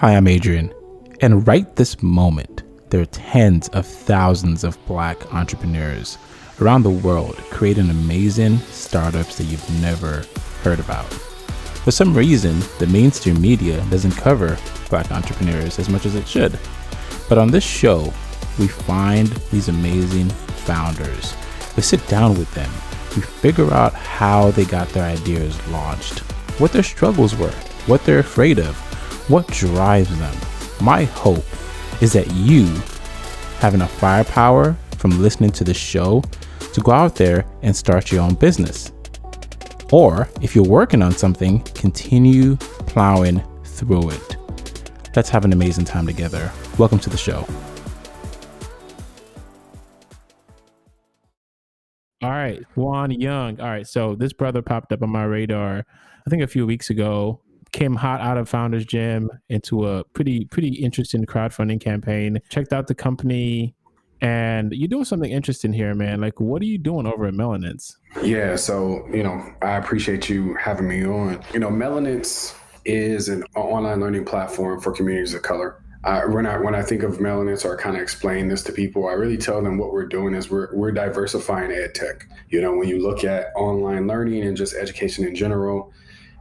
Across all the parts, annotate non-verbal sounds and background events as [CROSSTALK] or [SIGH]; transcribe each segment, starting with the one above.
Hi, I'm Adrian, and right this moment, there are tens of thousands of black entrepreneurs around the world creating amazing startups that you've never heard about. For some reason, the mainstream media doesn't cover black entrepreneurs as much as it should. But on this show, we find these amazing founders. We sit down with them. We figure out how they got their ideas launched, what their struggles were, what they're afraid of, what drives them. My hope is that you have enough firepower from listening to the show to go out there and start your own business. Or if you're working on something, continue plowing through it. Let's have an amazing time together. Welcome to the show. All right, Juan Young. All right, so this brother popped up on my radar, I think a few weeks ago. Came hot out of Founders Gym into a pretty pretty interesting crowdfunding campaign. Checked out the company, and you're doing something interesting here, man. Like, what are you doing over at Melanence? Yeah, so you know, I appreciate you having me on. You know, Melanence is an online learning platform for communities of color. When I when I think of Melanence or kind of explain this to people, I really tell them what we're doing is we're we're diversifying ed tech. You know, when you look at online learning and just education in general,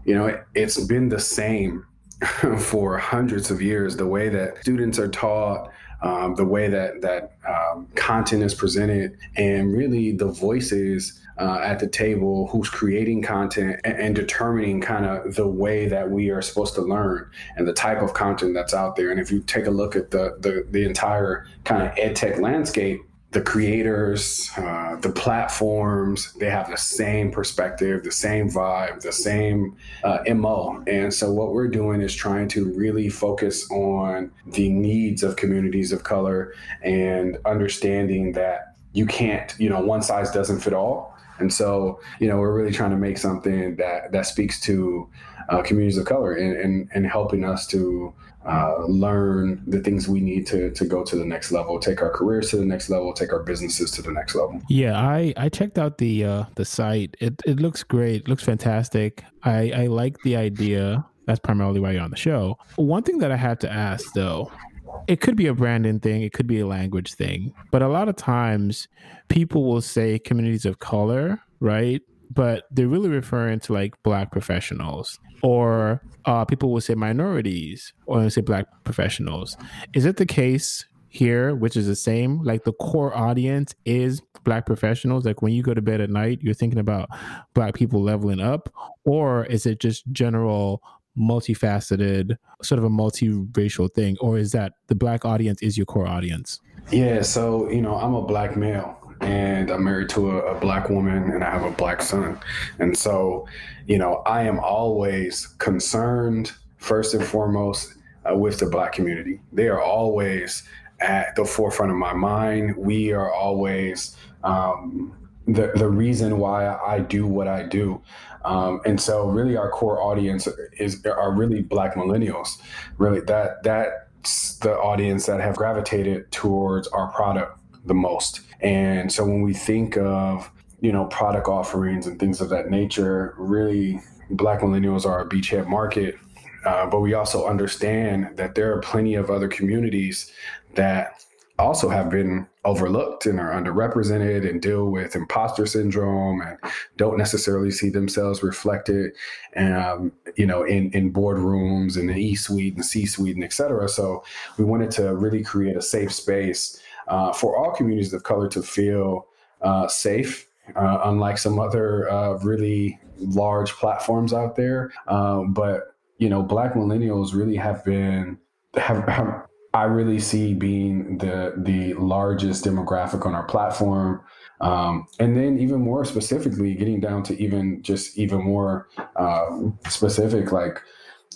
you know, it, it's been the same [LAUGHS] for hundreds of years. The way that students are taught, um, the way that that um, content is presented, and really the voices uh, at the table who's creating content and, and determining kind of the way that we are supposed to learn and the type of content that's out there. And if you take a look at the the, the entire kind of ed tech landscape, the creators, uh, the platforms, they have the same perspective, the same vibe, the same uh, MO. And so, what we're doing is trying to really focus on the needs of communities of color and understanding that you can't, you know, one size doesn't fit all. And so, you know, we're really trying to make something that that speaks to uh, communities of color and, and, and helping us to uh, learn the things we need to to go to the next level, take our careers to the next level, take our businesses to the next level. Yeah, I I checked out the uh, the site. It it looks great. It looks fantastic. I I like the idea. That's primarily why you're on the show. One thing that I have to ask though, it could be a branding thing, it could be a language thing, but a lot of times people will say communities of color, right? But they're really referring to like black professionals or uh, people will say minorities or say black professionals. Is it the case here, which is the same? Like the core audience is black professionals. Like when you go to bed at night, you're thinking about black people leveling up, or is it just general multifaceted, sort of a multiracial thing, or is that the black audience is your core audience? Yeah, so you know, I'm a black male and I'm married to a, a, black woman and I have a black son. And so, you know, I am always concerned first and foremost uh, with the black community. They are always at the forefront of my mind. We are always um, the the reason why I do what I do. Um, and so really our core audience is are really black millennials. Really that that's the audience that have gravitated towards our product the most. And so when we think of, you know, product offerings and things of that nature, really black millennials are a beachhead market. Uh, but we also understand that there are plenty of other communities that also have been overlooked and are underrepresented and deal with imposter syndrome and don't necessarily see themselves reflected um, you know in, in boardrooms and the e-suite and c-suite and et cetera so we wanted to really create a safe space uh, for all communities of color to feel uh, safe, uh, unlike some other uh, really large platforms out there. Um, but you know, Black millennials really have been have, have I really see being the the largest demographic on our platform. Um, and then even more specifically, getting down to even just even more uh, specific, like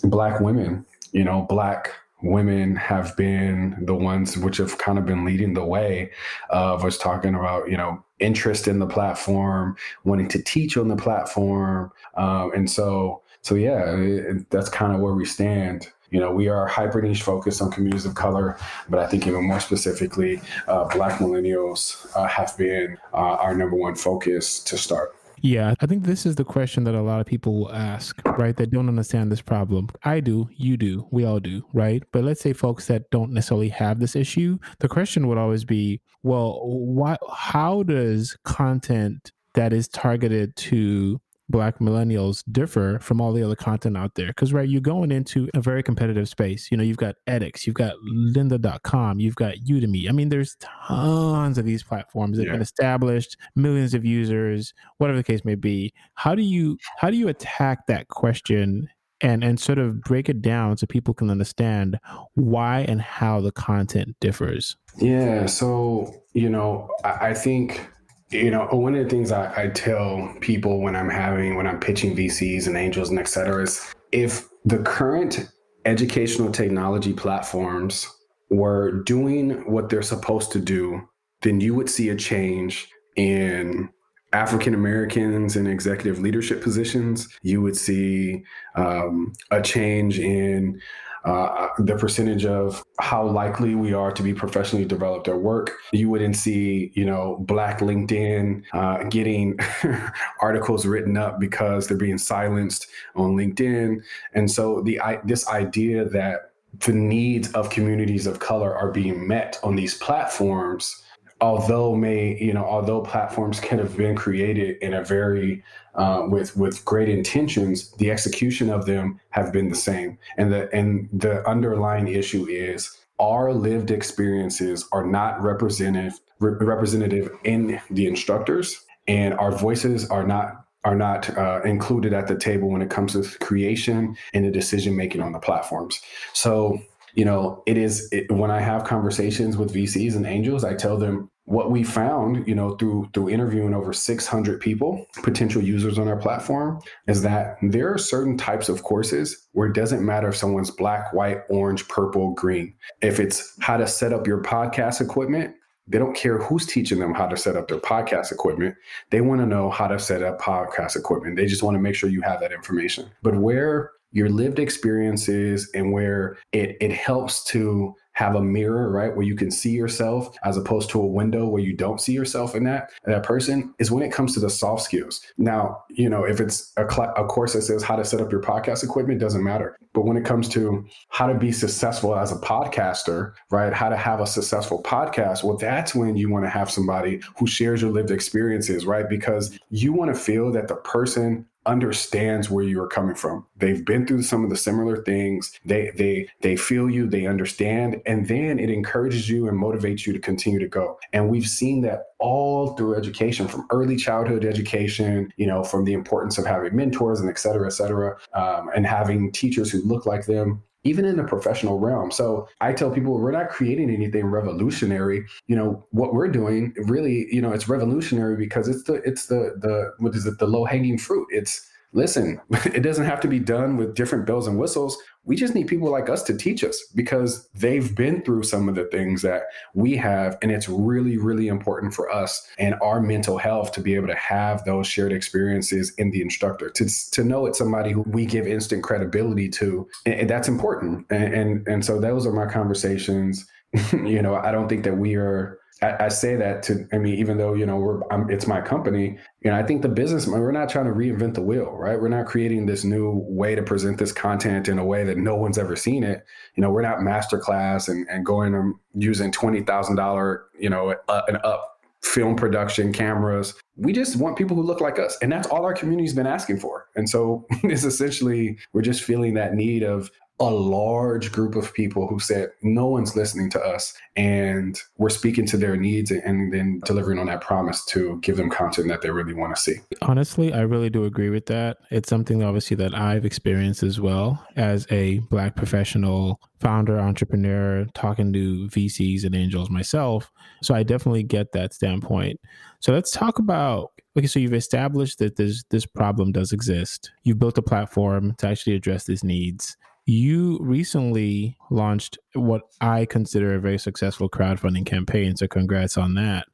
black women, you know, black women have been the ones which have kind of been leading the way of us talking about you know interest in the platform wanting to teach on the platform um, and so so yeah it, that's kind of where we stand. You know we are hyper niche focused on communities of color but i think even more specifically uh, black millennials uh, have been uh, our number one focus to start Yeah, I think this is the question that a lot of people will ask, right? That don't understand this problem. I do, you do, we all do, right? But let's say folks that don't necessarily have this issue, the question would always be, well, why how does content that is targeted to black millennials differ from all the other content out there. Because right you're going into a very competitive space. You know you've got edX you've got lynda.com you've got udemy. I mean there's tons of these platforms that yeah. have been established millions of users whatever the case may be. How do you how do you attack that question and and sort of break it down so people can understand why and how the content differs? Yeah so you know I, I think you know, one of the things I, I, tell people when I'm having, when I'm pitching VCs and angels and et cetera is if the current educational technology platforms were doing what they're supposed to do, then you would see a change in African Americans in executive leadership positions. You would see um, a change in uh, the percentage of how likely we are to be professionally developed at work. You wouldn't see, you know, Black LinkedIn uh, getting [LAUGHS] articles written up because they're being silenced on LinkedIn. And so the I, this idea that the needs of communities of color are being met on these platforms although may you know although platforms can have been created in a very uh, with with great intentions the execution of them have been the same. And the and the underlying issue is our lived experiences are not representative re- representative in the instructors and our voices are not are not uh, included at the table when it comes to creation and the decision making on the platforms. So you know, it is it, when I have conversations with VCs and angels, I tell them what we found, you know, through through interviewing over 600 people, potential users on our platform, is that there are certain types of courses where it doesn't matter if someone's black, white, orange, purple, green. If it's how to set up your podcast equipment, they don't care who's teaching them how to set up their podcast equipment. They want to know how to set up podcast equipment. They just want to make sure you have that information. But where your lived experiences and where it, it helps to have a mirror, right, where you can see yourself as opposed to a window where you don't see yourself in that that person is when it comes to the soft skills. Now, you know, if it's a, cl- a course that says how to set up your podcast equipment, doesn't matter. But when it comes to how to be successful as a podcaster, right, how to have a successful podcast, well, that's when you want to have somebody who shares your lived experiences, right, because you want to feel that the person understands where you are coming from. They've been through some of the similar things. They they they feel you, they understand, and then it encourages you and motivates you to continue to go. And we've seen that all through education, from early childhood education, you know, from the importance of having mentors and et cetera, et cetera, um, and having teachers who look like them even in the professional realm. So I tell people we're not creating anything revolutionary. You know, what we're doing really, you know, it's revolutionary because it's the it's the the what is it, the low hanging fruit. It's listen, [LAUGHS] it doesn't have to be done with different bells and whistles. We just need people like us to teach us because they've been through some of the things that we have. And it's really, really important for us and our mental health to be able to have those shared experiences in the instructor, to, to know it's somebody who we give instant credibility to. And, that's important. And, and, and so those are my conversations. [LAUGHS] you know, I don't think that we are I, say that to, I mean, even though, you know, we're, I'm, it's my company, you know, I think the business, we're not trying to reinvent the wheel, right? We're not creating this new way to present this content in a way that no one's ever seen it. You know, we're not masterclass and, and going and using $20,000, you know, uh, and up film production cameras. We just want people who look like us. And that's all our community's been asking for. And so [LAUGHS] it's essentially, we're just feeling that need of, a large group of people who said no one's listening to us and we're speaking to their needs and then delivering on that promise to give them content that they really want to see. Honestly i really do agree with that. It's something obviously that i've experienced as well as a black professional founder entrepreneur talking to vcs and angels myself. So i definitely get that standpoint. So let's talk about okay so you've established that this this problem does exist. You've built a platform to actually address these needs you recently launched what I consider a very successful crowdfunding campaign. So, congrats on that.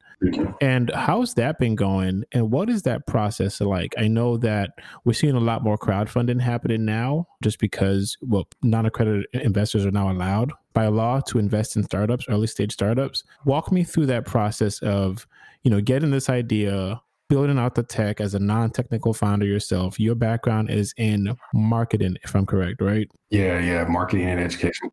And how's that been going? And what is that process like? I know that we're seeing a lot more crowdfunding happening now just because, well, non accredited investors are now allowed by law to invest in startups, early stage startups. Walk me through that process of, you know, getting this idea, building out the tech as a non-technical founder yourself. Your background is in marketing, if I'm correct, right? Yeah, yeah, marketing and education.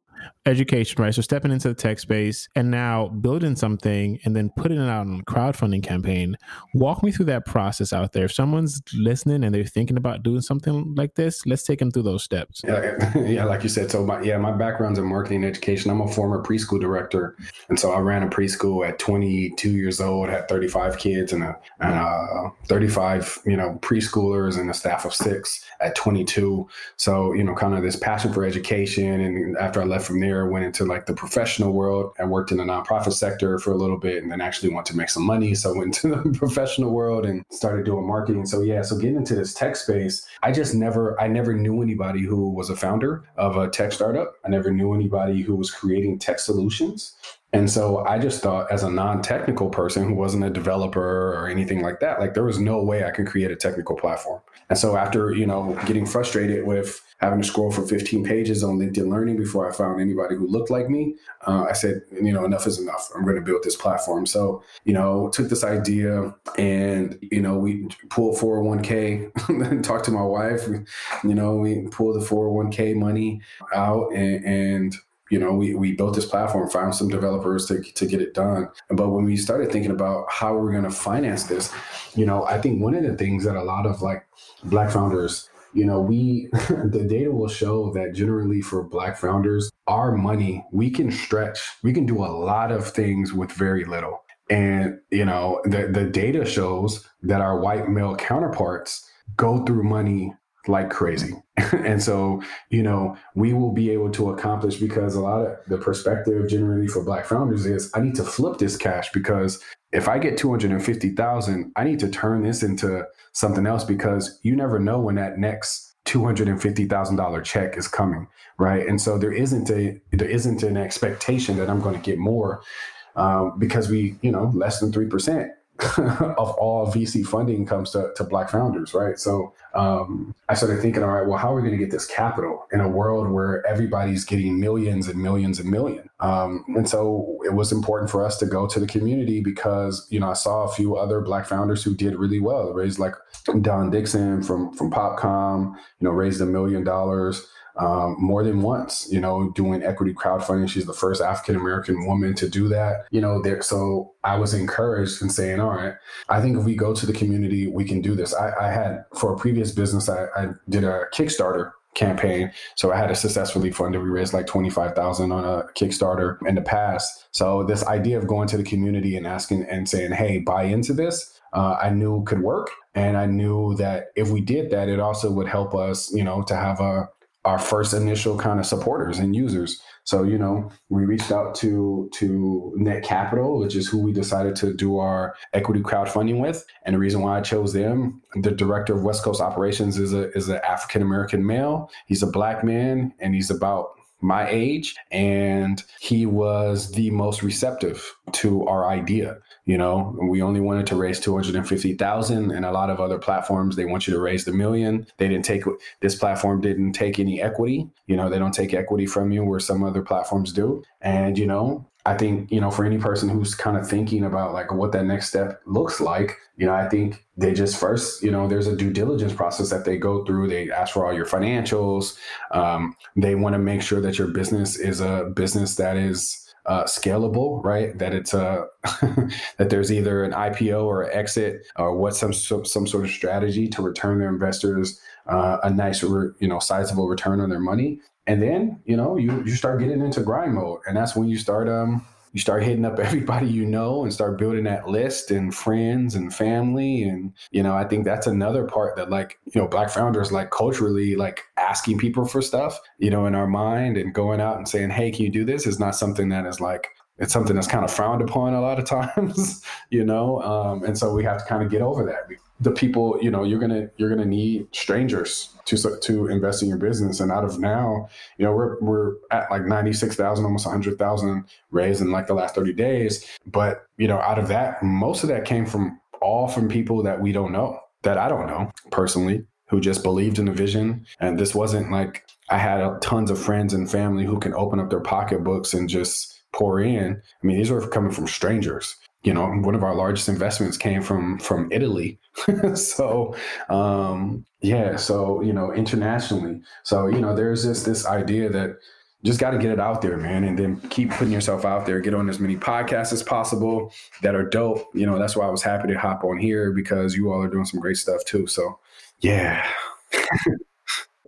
Education, right? So stepping into the tech space and now building something and then putting it out on a crowdfunding campaign. Walk me through that process out there. If someone's listening and they're thinking about doing something like this, let's take them through those steps. Yeah, [LAUGHS] yeah like you said. So my yeah, my background's in marketing and education. I'm a former preschool director, and so I ran a preschool at 22 years old, had 35 kids and a, and a Uh, 35 you know preschoolers and a staff of six at 22. So you know, kind of this passion for education. And after I left from there, went into like the professional world. I worked in the nonprofit sector for a little bit, and then actually wanted to make some money. So I went into [LAUGHS] the professional world and started doing marketing. So yeah, so getting into this tech space, I just never, I never knew anybody who was a founder of a tech startup. I never knew anybody who was creating tech solutions. And so I just thought, as a non technical person who wasn't a developer or anything like that, like there was no way I could create a technical platform. And so after, you know, getting frustrated with having to scroll for 15 pages on LinkedIn Learning before I found anybody who looked like me, uh, I said, you know, enough is enough. I'm going to build this platform. So, you know, took this idea and, you know, we pulled 401k, and [LAUGHS] talked to my wife, you know, we pulled the 401k money out and, and you know, we, we built this platform, found some developers to, to get it done. But when we started thinking about how we're going to finance this, you know, I think one of the things that a lot of like black founders, you know, we, [LAUGHS] the data will show that generally for black founders, our money, we can stretch, we can do a lot of things with very little. And, you know, the, the data shows that our white male counterparts go through money like crazy. [LAUGHS] and so, you know, we will be able to accomplish because a lot of the perspective generally for black founders is I need to flip this cash because if I get 250,000, I need to turn this into something else because you never know when that next $250,000 check is coming, right? And so there isn't a there isn't an expectation that I'm going to get more um, because we, you know, less than 3% [LAUGHS] of all VC funding comes to, to Black founders, right? So um, I started thinking, all right, well, how are we going to get this capital in a world where everybody's getting millions and millions and millions? Um, and so it was important for us to go to the community because, you know, I saw a few other Black founders who did really well. raised like Dawn Dickson from, from Popcom, you know, raised a million dollars um, more than once, you know, doing equity crowdfunding. She's the first African American woman to do that, you know, there. So I was encouraged in saying, all right, I think if we go to the community, we can do this. I, I had, for a previous business, I, I did a Kickstarter campaign. So I had a successfully funded. We raised like 25,000 on a Kickstarter in the past. So this idea of going to the community and asking and saying, hey, buy into this, uh, I knew could work. And I knew that if we did that, it also would help us, you know, to have a, our first initial kind of supporters and users. So, you know, we reached out to to Net Capital, which is who we decided to do our equity crowdfunding with. And the reason why I chose them, the director of West Coast operations is a is an African American male. He's a black man and he's about my age and he was the most receptive to our idea. You know we only wanted to raise 250000 and a lot of other platforms they want you to raise the million. They didn't take this platform didn't take any equity. You know they don't take equity from you where some other platforms do. And you know I think, you know, for any person who's kind of thinking about like what that next step looks like, you know, I think they just first, you know, there's a due diligence process that they go through. They ask for all your financials. Um, they want to make sure that your business is a business that is uh, scalable, right? That it's a [LAUGHS] that there's either an IPO or an exit or what some some sort of strategy to return their investors uh, a nice, re, you know, sizable return on their money. And then, you know, you, you start getting into grind mode. And that's when you start um you start hitting up [LAUGHS] everybody you know and start building that list and friends and family. And, you know, I think that's another part that like, you know, black founders like culturally like asking people for stuff, you know, in our mind and going out and saying, Hey, can you do this? Is not something that is like it's something that's kind of frowned upon a lot of [LAUGHS] times, you know, um, and so we have to kind of get over that. The people, you know, you're gonna you're gonna need strangers to to invest in your business, and out of now, you know, we're we're at like ninety six thousand, almost hundred thousand raised in like the last thirty days. But you know, out of that, most of that came from all from people that we don't know, that I don't know personally, who just believed in the vision, and this wasn't like I had tons of friends and family who can open up their pocketbooks and just pour in. I mean, these were coming from strangers. you know, one of our largest investments came from from Italy. [LAUGHS] so um, yeah, so you know, internationally. So you know, there's this this idea that just got to get it out there, man, and then keep putting yourself out there. Get on as many podcasts as possible that are dope. You know, that's why I was happy to hop on here because you all are doing some great stuff too. So, yeah. [LAUGHS]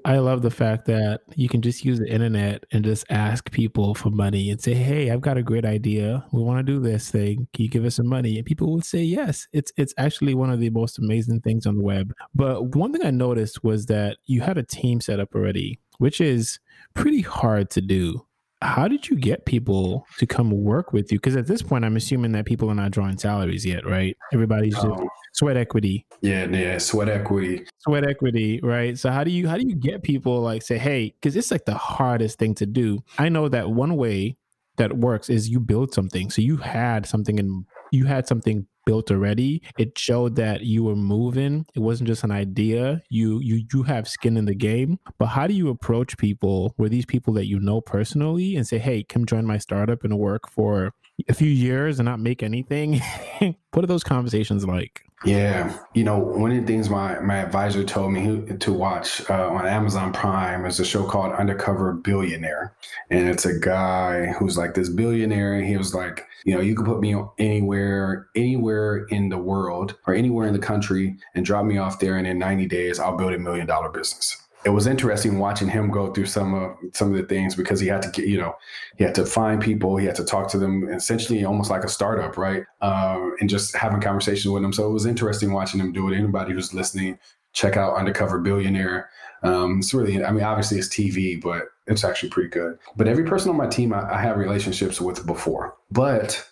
I love the fact that you can just use the internet and just ask people for money and say, "Hey, I've got a great idea. We want to do this thing. Can you give us some money?" And people would say yes. It's it's actually one of the most amazing things on the web. But one thing I noticed was that you had a team set up already, which is pretty hard to do how did you get people to come work with you? Because at this point, I'm assuming that people are not drawing salaries yet, right? Everybody's just oh. sweat equity. Yeah, yeah, sweat equity. Sweat equity, right? So how do you how do you get people like say, hey, because it's like the hardest thing to do. I know that one way that works is you build something. So you had something in you had something built already it showed that you were moving. It wasn't just an idea. You you you have skin in the game. But how do you approach people? Were these people that you know personally and say hey come join my startup and work for a few years and not make anything [LAUGHS] what are those conversations like? Yeah, you know, one of the things my my advisor told me to watch uh, on Amazon Prime is a show called Undercover Billionaire, and it's a guy who's like this billionaire. He was like, you know, you can put me anywhere, anywhere in the world or anywhere in the country, and drop me off there, and in ninety days, I'll build a million dollar business it was interesting watching him go through some of some of the things because he had to get you know he had to find people he had to talk to them essentially almost like a startup right? Um, and just having conversations with them so it was interesting watching him do it. Anybody who's listening check out undercover billionaire. Um, it's really i mean obviously it's tv but it's actually pretty good. But every person on my team i, I have relationships with before. But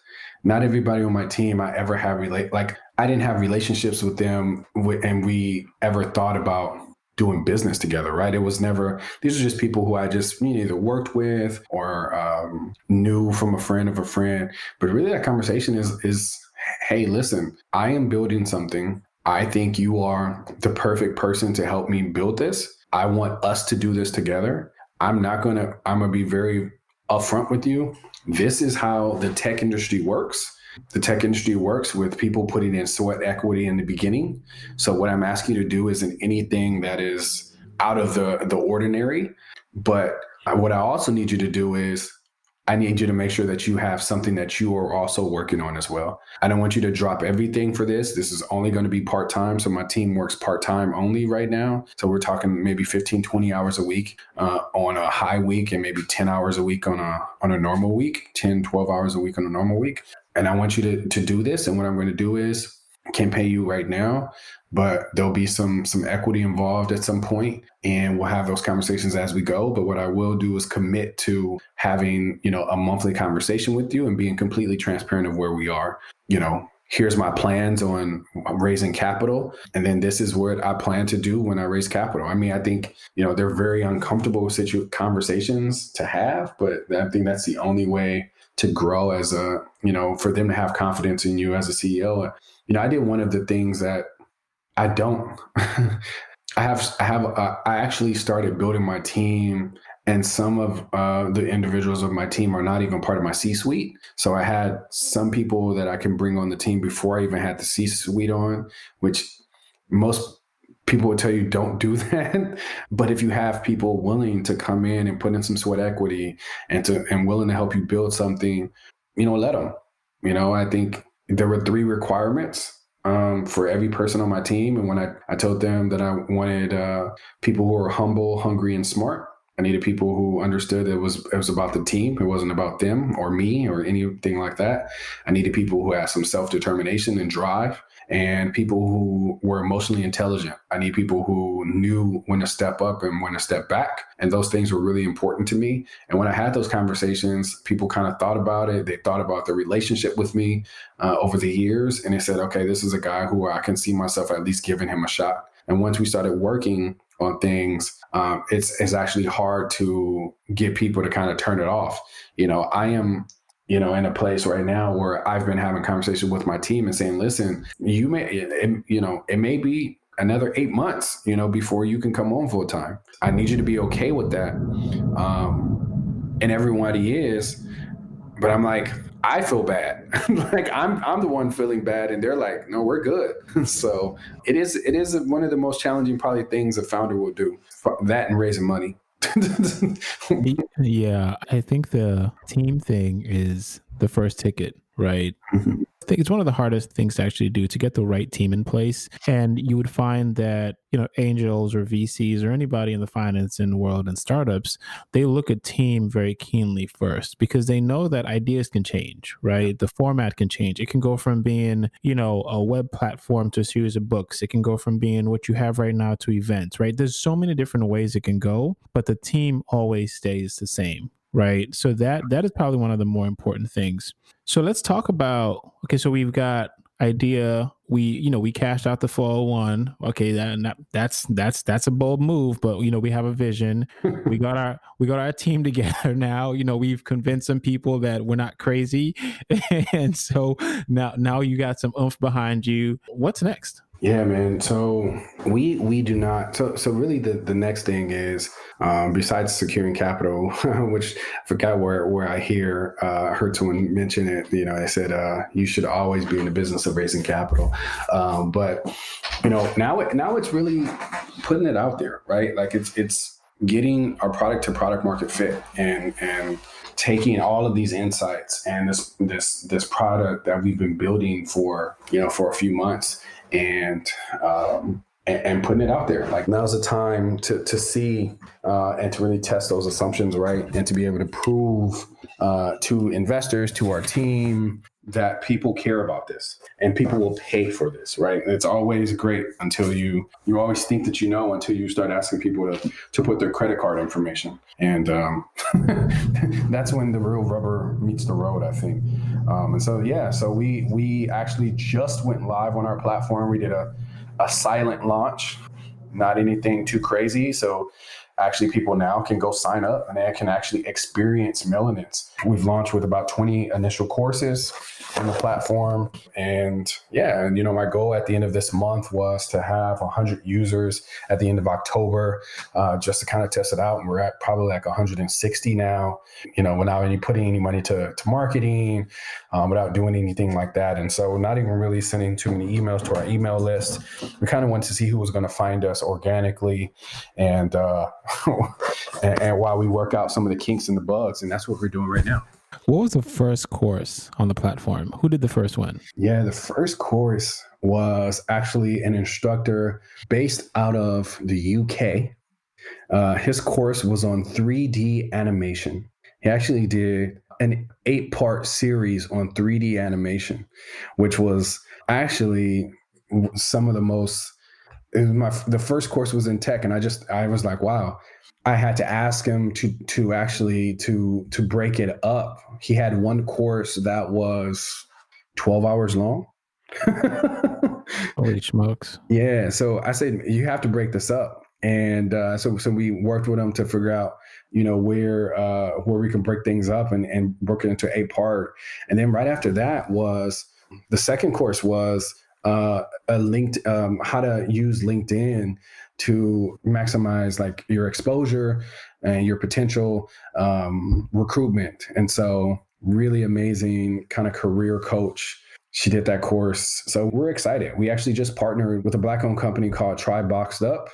not everybody on my team I ever have relate like I didn't have relationships with them and we ever thought about doing business together, right? It was never, these are just people who I just you know, either worked with or um, knew from a friend of a friend. But really, that conversation is, is, hey, listen, I am building something. I think you are the perfect person to help me build this. I want us to do this together. I'm not going to, I'm going to be very upfront with you. This is how the tech industry works the tech industry works with people putting in sweat equity in the beginning. So what I'm asking you to do isn't anything that is out of the the ordinary, but what I also need you to do is I need you to make sure that you have something that you are also working on as well. I don't want you to drop everything for this. This is only going to be part time. So my team works part time only right now. So we're talking maybe 15, 20 hours a week uh, on a high week and maybe 10 hours a week on a, on a normal week, 10, 12 hours a week on a normal week and I want you to to do this. And what I'm going to do is can't pay you right now, but there'll be some some equity involved at some point, and we'll have those conversations as we go. But what I will do is commit to having you know a monthly conversation with you and being completely transparent of where we are. You know, here's my plans on raising capital and then this is what i plan to do when i raise capital i mean i think you know they're very uncomfortable situ- conversations to have but i think that's the only way to grow as a you know for them to have confidence in you as a ceo you know i did one of the things that i don't [LAUGHS] i have i have uh, i actually started building my team and some of uh, the individuals of my team are not even part of my C suite. So I had some people that I can bring on the team before I even had the C suite on, which most people would tell you don't do [LAUGHS] that but if you have people willing to come in and put in some sweat equity and to and willing to help you build something you know let them you know i think there were three requirements um, for every person on my team and when i, I told them that i wanted uh, people who were humble hungry and smart I needed people who understood it was it was about the team. It wasn't about them or me or anything like that. I needed people who had some self determination and drive and people who were emotionally intelligent. I need people who knew when to step up and when to step back. And those things were really important to me. And when I had those conversations, people kind of thought about it. They thought about the relationship with me uh, over the years. And they said, okay, this is a guy who I can see myself at least giving him a shot. And once we started working on things, um, it's, it's actually hard to get people to kind of turn it off. You know, I am you know, in a place right now where I've been having conversation with my team and saying, listen, you may, it, you know, it may be another eight months, you know, before you can come on full time. I need you to be okay with that. Um, and everybody is, but I'm like, I feel bad. [LAUGHS] like I'm I'm the one feeling bad, and they're like, no, we're good. [LAUGHS] so it is it is one of the most challenging probably things a founder will do. That and raising money. Yeah, I think the team thing is the first ticket, right? Mm-hmm think it's one of the hardest things to actually do to get the right team in place. And you would find that, you know, angels or VCs or anybody in the finance financing world and startups, they look at team very keenly first because they know that ideas can change, right? The format can change. It can go from being, you know, a web platform to a series of books. It can go from being what you have right now to events, right? There's so many different ways it can go, but the team always stays the same, right? So that that is probably one of the more important things. So let's talk about okay. So we've got idea. We you know we cashed out the 401. Okay, that, that's that's that's a bold move, but you know we have a vision. we got [LAUGHS] our we got our team [LAUGHS] together now. You know we've convinced some people that we're not crazy, [LAUGHS] and so now now you got some oomph behind you. What's next? Yeah, man. So we we do not. So so really, the the next thing is um, besides securing capital, [LAUGHS] which I forgot where where I hear uh, heard someone mention it. You know, they said uh, you should always be in the business of raising capital. Um, but you know, now it now it's really putting it out there, right? Like it's it's getting our product to product market fit and and taking all of these insights and this this this product that we've been building for you know for a few months and um, and, putting it out there. Like now's the time to to see uh, and to really test those assumptions right, and to be able to prove uh, to investors, to our team, that people care about this and people will pay for this right? It's always great until you you always think that you know until you start asking people to to put their credit card information. And um, [LAUGHS] that's when the real rubber meets the road i think. Um, and so yeah so we we actually just went live on our platform. We did a a silent launch, not anything too crazy. So actually people now can go sign up and they can actually experience Melanence. We've launched with about 20 initial courses on the platform. And yeah, and you know, my goal at the end of this month was to have 100 users at the end of October, uh, just to kind of test it out. And we're at probably like 160 now, you know, without any putting any money to, to marketing, um, without doing anything like that. And so not even really sending too many emails to our email list. We kind of wanted to see who was going to find us organically and, uh, and, [LAUGHS] and while we work out some of the kinks and the bugs. And that's what we're doing right now. What was the first course on the platform? Who did the first one? Yeah, the first course was actually an instructor based out of the UK. Uh, his course was on 3D animation. He actually did an eight part series on 3D animation, which was actually some of the most. My the first course was in tech, and I just I was like, wow, I had to ask him to to actually to to break it up. He had one course that was 12 hours long. [LAUGHS] Holy smokes. Yeah. So I said, you have to break this up. And uh, so so we worked with him to figure out, you know, where uh, where we can break things up and, and break it into a part. And then right after that was the second course was uh, a linked um, how to use LinkedIn to maximize like your exposure and your potential um, recruitment. And so, really amazing kind of career coach. She did that course. So, we're excited. We actually just partnered with a black owned company called Try Boxed Up.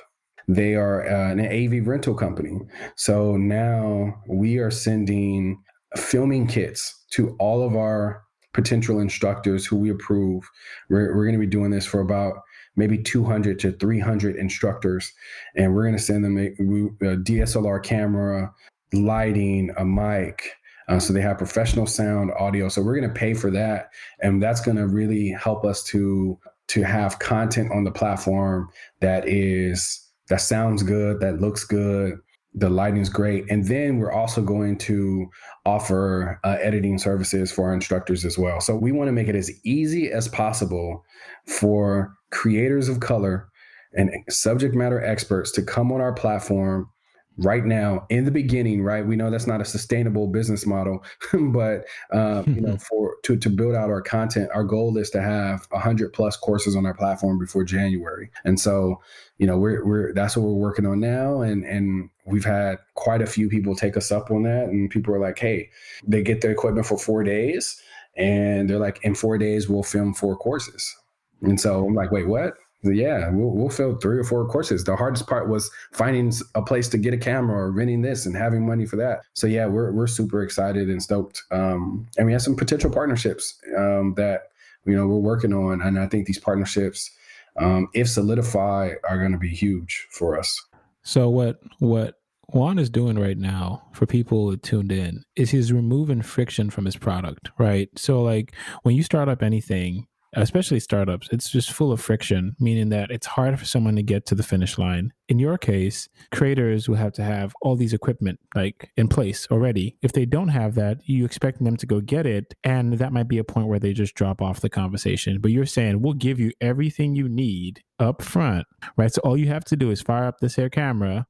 They are uh, an AV rental company. So now we are sending filming kits to all of our potential instructors who we approve. We're, we're going to be doing this for about maybe 200 to 300 instructors, and we're going to send them a, a, DSLR camera, lighting, a mic. Uh, so they have professional sound, audio. So we're going to pay for that, and that's going to really help us to to have content on the platform that is that sounds good, that looks good, the lighting's great. And then we're also going to offer uh, editing services for our instructors as well. So we want to make it as easy as possible for creators of color and subject matter experts to come on our platform right now in the beginning right we know that's not a sustainable business model [LAUGHS] but uh, you know [LAUGHS] for to, to build out our content our goal is to have 100 plus courses on our platform before january and so you know we're, we're that's what we're working on now and and we've had quite a few people take us up on that. And people are like, hey, they get their equipment for four days. And they're like, in four days, we'll film four courses. And so I'm like, wait, what? Yeah, we'll, we'll fill three or four courses. The hardest part was finding a place to get a camera or renting this and having money for that. So yeah, we're we're super excited and stoked. Um, and we have some potential partnerships um, that you know we're working on, and I think these partnerships, um, if solidify, are going to be huge for us. So what what Juan is doing right now for people tuned in is he's removing friction from his product, right? So like when you start up anything, especially startups, it's just full of friction, meaning that it's hard for someone to get to the finish line. In your case, creators will have to have all these equipment like in place already. If they don't have that, you expect them to go get it. And that might be a point where they just drop off the conversation. But you're saying we'll give you everything you need up front, right? So all you have to do is fire up this air camera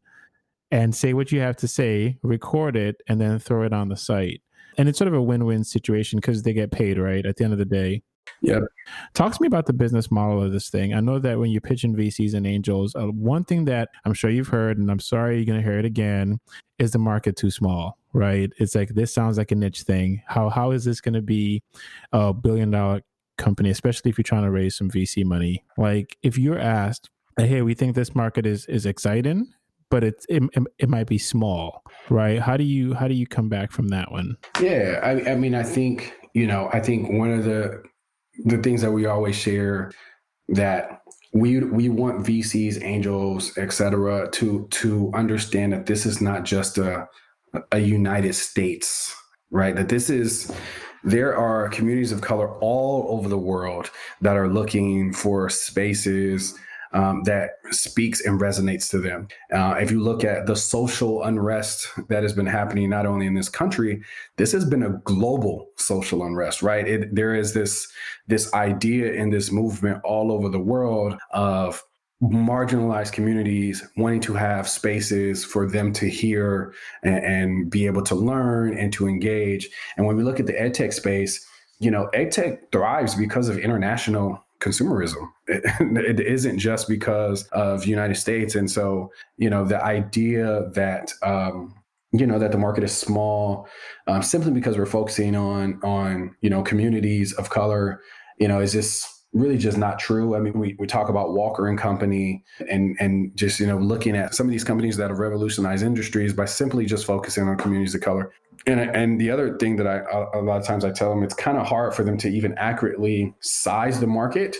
and say what you have to say, record it, and then throw it on the site. And it's sort of a win win situation because they get paid, right? At the end of the day, yeah. Talk to me about the business model of this thing. I know that when you're pitching VCs and angels, uh, one thing that I'm sure you've heard, and I'm sorry you're going to hear it again, is the market too small, right? It's like this sounds like a niche thing. How how is this going to be a billion dollar company, especially if you're trying to raise some VC money? Like if you're asked, "Hey, we think this market is is exciting." But it's it, it might be small, right? How do you how do you come back from that one? Yeah, I, I mean, I think you know, I think one of the the things that we always share that we we want VCs, angels, et cetera, to to understand that this is not just a a United States, right? That this is there are communities of color all over the world that are looking for spaces um, that speaks and resonates to them. Uh, if you look at the social unrest that has been happening not only in this country, this has been a global social unrest, right? It, there is this this idea in this movement all over the world of marginalized communities wanting to have spaces for them to hear and, and, be able to learn and to engage. And when we look at the edtech space, you know, edtech thrives because of international consumerism. It, [LAUGHS] it isn't just because of United States. And so, you know, the idea that, um, you know that the market is small um, simply because we're focusing on on you know communities of color you know is this really just not true. I mean we, we talk about walker and company and and just you know looking at some of these companies that have revolutionized industries by simply just focusing on communities of color. And and the other thing that I a lot of times I tell them it's kind of hard for them to even accurately size the market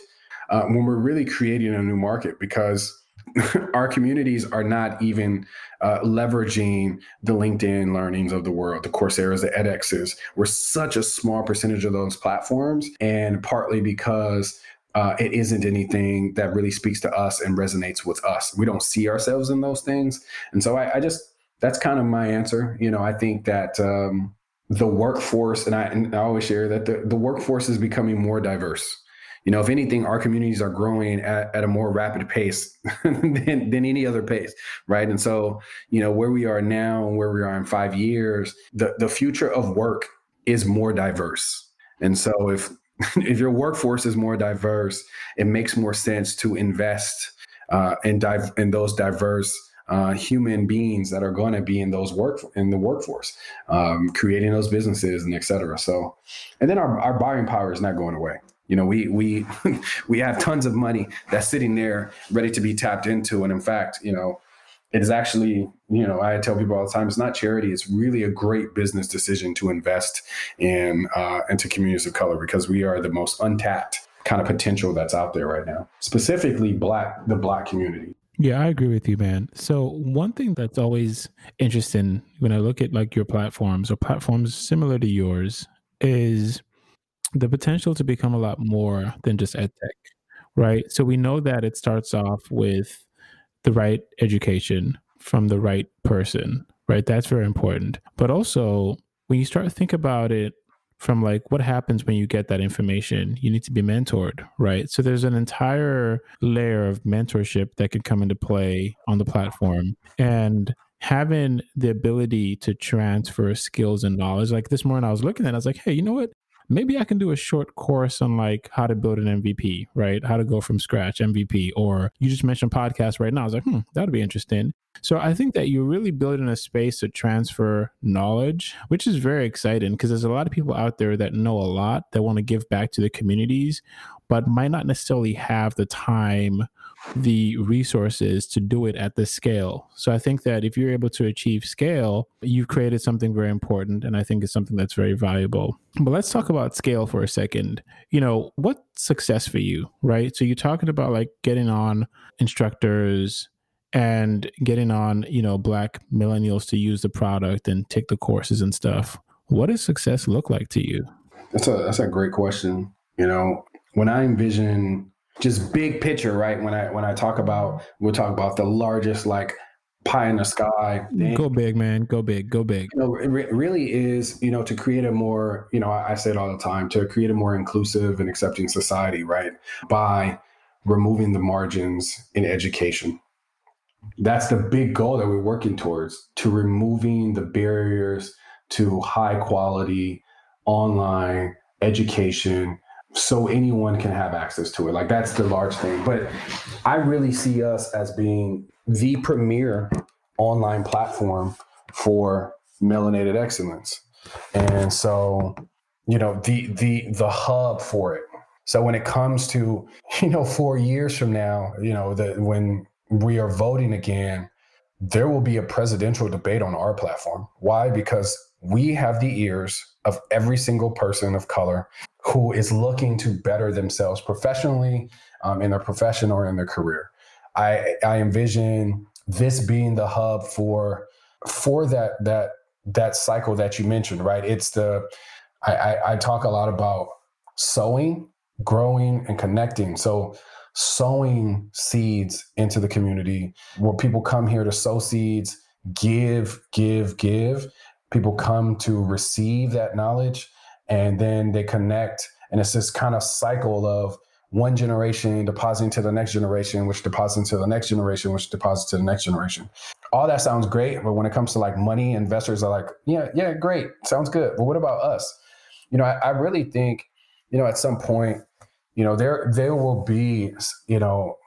uh, when we're really creating a new market because [LAUGHS] our communities are not even uh, leveraging the LinkedIn learnings of the world, the Coursera's, the edX's. We're such a small percentage of those platforms, and partly because uh, it isn't anything that really speaks to us and resonates with us. We don't see ourselves in those things, and so I, I just that's kind of my answer. You know, I think that um, the workforce, and I, and I always share that the, the workforce is becoming more diverse. You know, if anything, our communities are growing at, at a more rapid pace [LAUGHS] than, than any other pace, right? And so, you know, where we are now and where we are in five years, the, the future of work is more diverse. And so if [LAUGHS] if your workforce is more diverse, it makes more sense to invest uh, in, dive, in those diverse uh, human beings that are going to be in those work in the workforce, um, creating those businesses and et cetera. So, and then our, our buying power is not going away. You know, we we [LAUGHS] we have tons of money that's sitting there ready to be tapped into, and in fact, you know, it is actually, you know, I tell people all the time, it's not charity. It's really a great business decision to invest in uh, into communities of color because we are the most untapped kind of potential that's out there right now, specifically black the black community. Yeah, I agree with you, man. So one thing that's always interesting when I look at like your platforms or platforms similar to yours is the potential to become a lot more than just ed tech, right? So we know that it starts off with the right education from the right person, right? That's very important. But also when you start to think about it from like what happens when you get that information you need to be mentored right so there's an entire layer of mentorship that can come into play on the platform and having the ability to transfer skills and knowledge like this morning i was looking at it, i was like hey you know what maybe I can do a short course on like how to build an MVP, right? How to go from scratch MVP. Or you just mentioned podcast right now. I was like, hmm, that'd be interesting. So I think that you're really building a space to transfer knowledge, which is very exciting because there's a lot of people out there that know a lot that want to give back to the communities, but might not necessarily have the time the resources to do it at this scale. So I think that if you're able to achieve scale, you've created something very important. And I think it's something that's very valuable. But let's talk about scale for a second. You know, what success for you, right? So you're talking about like getting on instructors and getting on, you know, black millennials to use the product and take the courses and stuff. What does success look like to you? That's a that's a great question. You know, when I envision just big picture, right? When I when I talk about we'll talk about the largest like pie in the sky. Thing. Go big, man. Go big. Go big. You know, it re- really is, you know, to create a more, you know, I, I say it all the time, to create a more inclusive and accepting society, right? By removing the margins in education. That's the big goal that we're working towards to removing the barriers to high quality online education so anyone can have access to it. Like that's the large thing. But I really see us as being the premier online platform for melanated excellence. And so, you know, the the the hub for it. So when it comes to, [LAUGHS] you know, 4 years from now, you know, that when we are voting again, there will be a presidential debate on our platform. Why? Because we have the ears of every single person of color who is looking to better themselves professionally um, in their profession or in their career. I, I envision this being the hub for for that that that cycle that you mentioned, right? It's the I, I, I talk a lot about sowing, growing, and connecting. So sowing seeds into the community where people come here to sow seeds, give, give, give. People come to receive that knowledge and then they connect and it's this kind of cycle of one generation depositing to the next generation which deposits to the next generation which deposits to the next generation. All that sounds great but when it comes to like money investors are like yeah yeah great sounds good but what about us? You know I, I really think you know at some point you know there there will be you know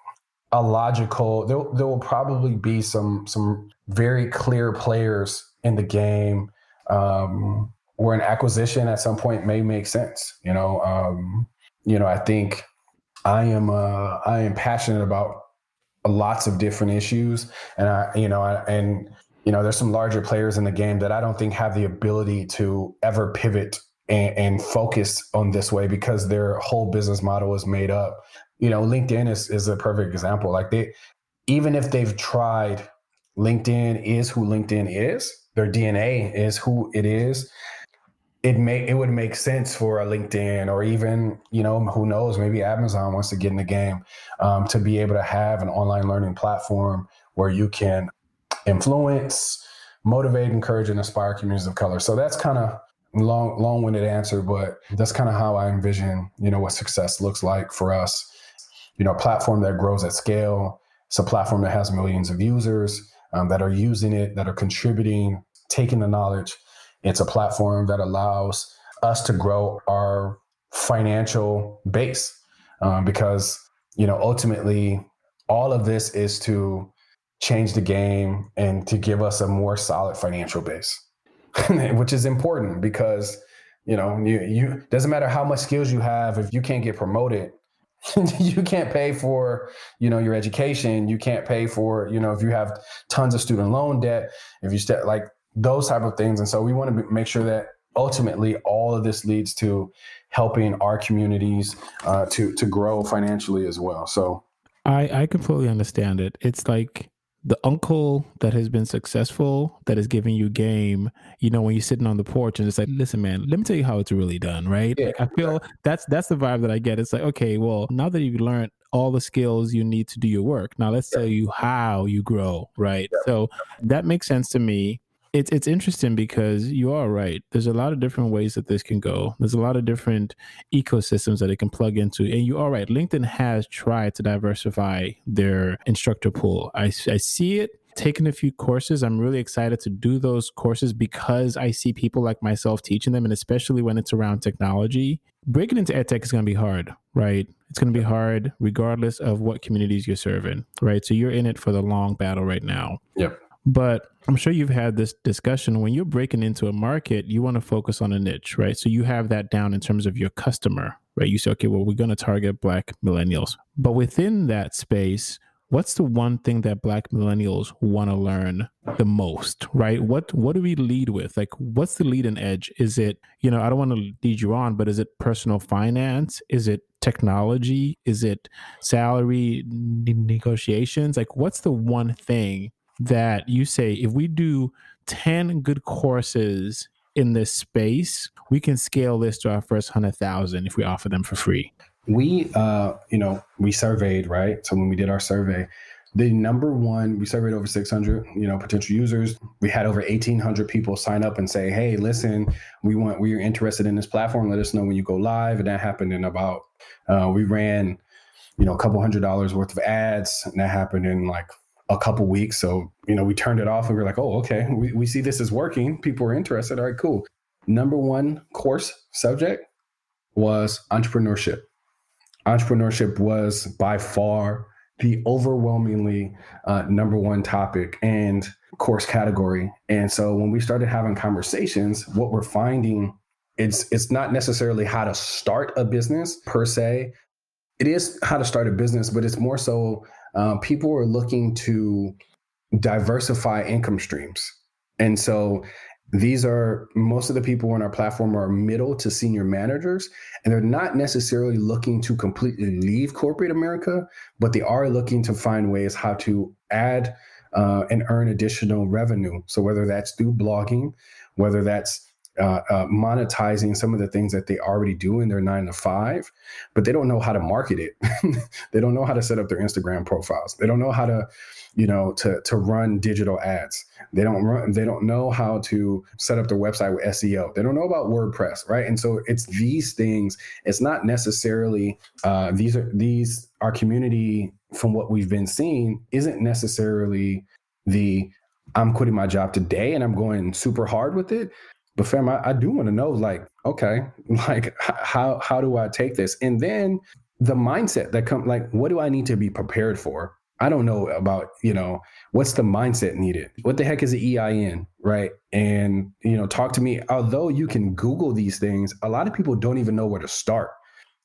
a logical there, there will probably be some some very clear players in the game um, where an acquisition at some point may make sense. You know, um, you know, I think I am uh, I am passionate about lots of different issues, and I, you know, and you know, there's some larger players in the game that I don't think have the ability to ever pivot and, and focus on this way because their whole business model is made up. You know, LinkedIn is is a perfect example. Like they, even if they've tried, LinkedIn is who LinkedIn is. Their DNA is who it is it may it would make sense for a LinkedIn or even you know who knows maybe Amazon wants to get in the game um, to be able to have an online learning platform where you can influence, motivate, encourage, and inspire communities of color. So that's kind of long long winded answer, but that's kind of how I envision you know what success looks like for us. You know, a platform that grows at scale. It's a platform that has millions of users um, that are using it, that are contributing, taking the knowledge it's a platform that allows us to grow our financial base um, because, you know, ultimately all of this is to change the game and to give us a more solid financial base, [LAUGHS] which is important because, you know, you, you doesn't matter how much skills you have if you can't get promoted [LAUGHS] you can't pay for you know your education you can't pay for you know if you have tons of student loan debt if you step like those type of things. And so we want to make sure that ultimately all of this leads to helping our communities uh, to to grow financially as well. So I I completely understand it. It's like the uncle that has been successful that is giving you game you know when you're sitting on the porch and it's like listen man let me tell you how it's really done right yeah, like, i feel that's that's the vibe that i get it's like okay well now that you've learned all the skills you need to do your work now let's yeah. tell you how you grow right yeah. so that makes sense to me it's it's interesting because you are right. There's a lot of different ways that this can go. There's a lot of different ecosystems that it can plug into. And you are right. LinkedIn has tried to diversify their instructor pool. I, I see it taken a few courses. I'm really excited to do those courses because I see people like myself teaching them, and especially when it's around technology. Breaking into edtech is going to be hard, right? It's going to be hard regardless of what communities you're serving, right? So you're in it for the long battle right now. Yep. But I'm sure you've had this discussion. When you're breaking into a market, you want to focus on a niche, right? So you have that down in terms of your customer, right? You say, okay, well, we're going to target Black millennials. But within that space, what's the one thing that black millennials want to learn the most right what what do we lead with like what's the lead and edge is it you know i don't want to lead you on but is it personal finance is it technology is it salary negotiations like what's the one thing that you say if we do 10 good courses in this space we can scale this to our first 100000 if we offer them for free. We uh you know we surveyed right? So when we did our survey the number one we surveyed over 600 you know potential users. We had over 1800 people sign up and say hey listen we want we're interested in this platform. Let us know when you go live. And that happened in about uh, we ran you know a couple hundred dollars worth of ads. And that happened in like a couple weeks. So you know we turned it off and we are like oh okay we, we see this is working. People are interested. All right cool. Number one course subject was entrepreneurship. Entrepreneurship was by far the overwhelmingly uh, number one topic and course category. And so when we started having conversations, what we're finding it's it's not necessarily how to start a business per se. It is how to start a business, but it's more so uh, people are looking to diversify income streams. And so these are most of the people on our platform are middle to senior managers and they're not necessarily looking to completely leave corporate america but they are looking to find ways how to add uh, and earn additional revenue so whether that's through blogging whether that's uh, uh, monetizing some of the things that they already do in their nine to five, but they don't know how to market it. [LAUGHS] they don't know how to set up their Instagram profiles. They don't know how to, you know, to to run digital ads. They don't run. They don't know how to set up their website with SEO. They don't know about WordPress, right? And so it's these things. It's not necessarily uh, these are these our community from what we've been seeing isn't necessarily the I'm quitting my job today and I'm going super hard with it. But fam, I, I do want to know, like, okay, [LAUGHS] like how how do I take this? And then the mindset that come like, what do I need to be prepared for? I don't know about, you know, what's the mindset needed? What the heck is an EIN, right? And, you know, talk to me. Although you can Google these things, a lot of people don't even know where to start.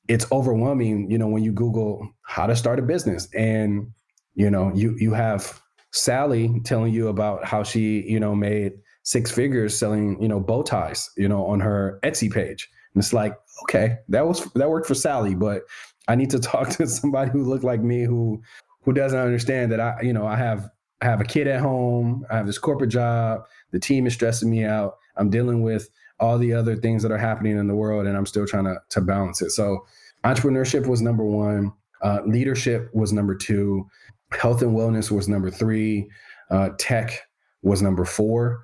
It's overwhelming, you know, when you Google how to start a business and, you know, you you have Sally telling you about how she, you know, made six figures selling, you know, bow ties, you know, on her Etsy page. And it's like, okay, that was that worked for Sally, but I need to [LAUGHS] talk to somebody who looked like me who who doesn't understand that I, you know, I have I have a kid at home, I have this corporate job, the team is stressing me out. I'm dealing with all the other things that are happening in the world and I'm still trying to to balance it. So entrepreneurship was number one, uh, leadership was number two, health and wellness was number three, uh, tech was number four.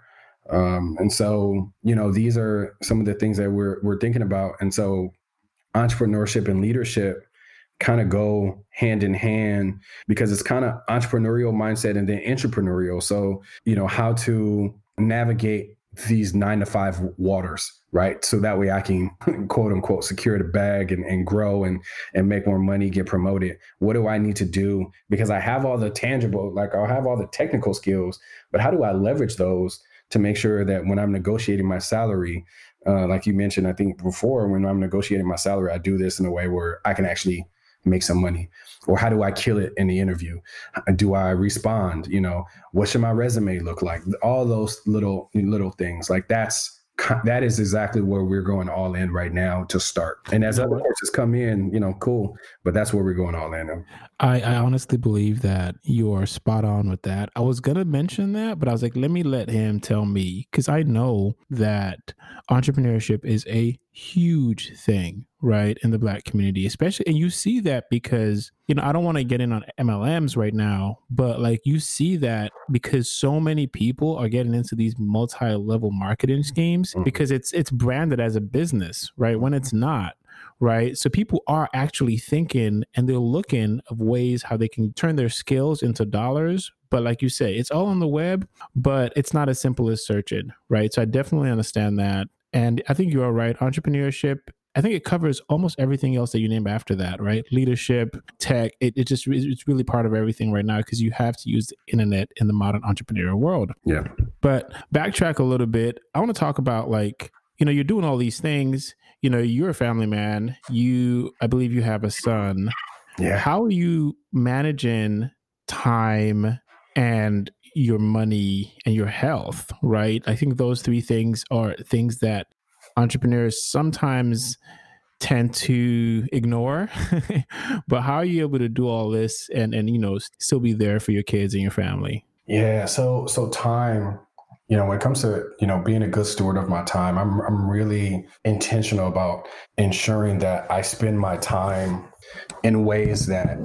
Um, and so, you know, these are some of the things that we're we're thinking about. And so, entrepreneurship and leadership kind of go hand in hand because it's kind of entrepreneurial mindset and then entrepreneurial. So, you know, how to navigate these nine to five waters, right? So that way I can [LAUGHS] quote unquote secure the bag and, and grow and and make more money, get promoted. What do I need to do? Because I have all the tangible, like I'll have all the technical skills, but how do I leverage those to make sure that when I'm negotiating my salary, uh, like you mentioned, I think before, when I'm negotiating my salary, I do this in a way where I can actually make some money. Or how do i kill it in the interview? Do i respond? You know what should my resume look like? All those little little things. Like that's that is exactly where we're going all in right now to start. And as other courses come in, you know, cool. But that's where we're going all in. I, I honestly believe that you are spot on with that. I was gonna mention that, but I was like, let me let him tell me because I know that entrepreneurship is a huge thing, right, in the black community, especially. And you see that because, you know, I don't want to get in on MLMs right now, but like you see that because so many people are getting into these multi level marketing schemes mm-hmm. because it's it's branded as a business, right, when it's not right? So people are actually thinking and they're looking of ways how they can turn their skills into dollars. But like you say, it's all on the web, but it's not as simple as searching, right? So I definitely understand that. And I think you are right. Entrepreneurship I think it covers almost everything else that you name after that, right? Leadership, tech, it, it just it's really part of everything right now because you have to use the internet in the modern entrepreneurial world. Yeah. But backtrack a little bit. I want to talk about like, you know, you're doing all these things. You know, you're a family man. You, I believe you have a son. Yeah. How are you managing time and your money and your health, right? I think those three things are things that entrepreneurs sometimes tend to ignore [LAUGHS] but how are you able to do all this and and you know still be there for your kids and your family yeah so so time you know when it comes to you know being a good steward of my time i'm i'm really intentional about ensuring that i spend my time in ways that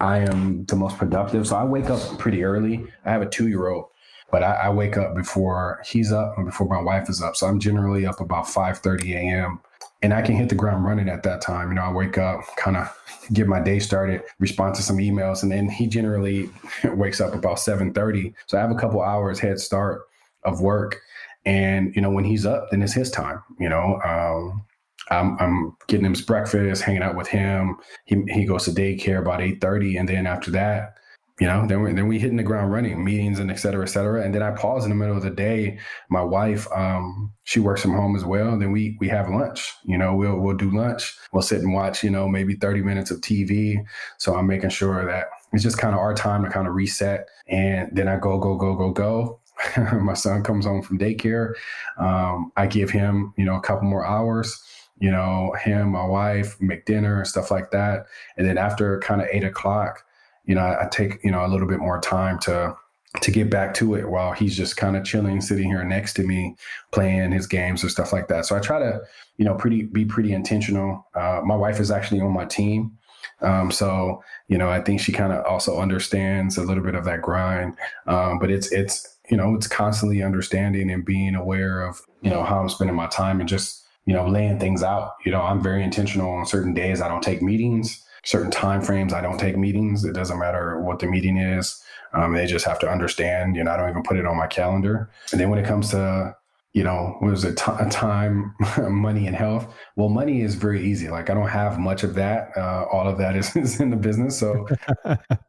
i am the most productive so i wake up pretty early i have a 2 year old but I, I, wake up before he's up and before my wife is up. So I'm generally up about 5:30 a.m. and I can hit the ground running at that time. You know, I wake up, kind of get my day started, respond to some emails, and then he generally [LAUGHS] wakes up about 7:30. So I have a couple hours head start of work. And you know, when he's up, then it's his time. You know, um, I'm, I'm, getting him his breakfast, hanging out with him. He he goes to daycare about 8:30, and then after that, you know then we then we hitting the ground running meetings and et cetera et cetera. And then i pause in the middle of the day. My wife um she works from home as well. Then we we have lunch you know we'll we'll do lunch. We'll sit and watch you know maybe 30 minutes of tv so i'm making sure that it's just kind of our time to kind of reset. And then i go go go go go [LAUGHS] my son comes home from daycare um, i give him you know a couple more hours you know him my wife make dinner and stuff like that and then after kind of eight o'clock you know, I, I take, you know, a little bit more time to to get back to it while he's just kind of chilling, sitting here next to me, playing his games or stuff like that. So I try to, you know, pretty be pretty intentional. Uh, my wife is actually on my team, um, so you know, I think she kind of also understands a little bit of that grind. Um, but it's it's you know, it's constantly understanding and being aware of you know how I'm spending my time and just you know laying things out. You know, I'm very intentional on certain days. I don't take meetings certain time frames. I don't take meetings. It doesn't matter what the meeting is. Um, they just have to understand. You know, I don't even put it on my calendar. And then when it comes to you know, what is it? T- time, [LAUGHS] money, and health. Well, money is very easy. Like I don't have much of that. Uh, all of that is, [LAUGHS] is in the business. So,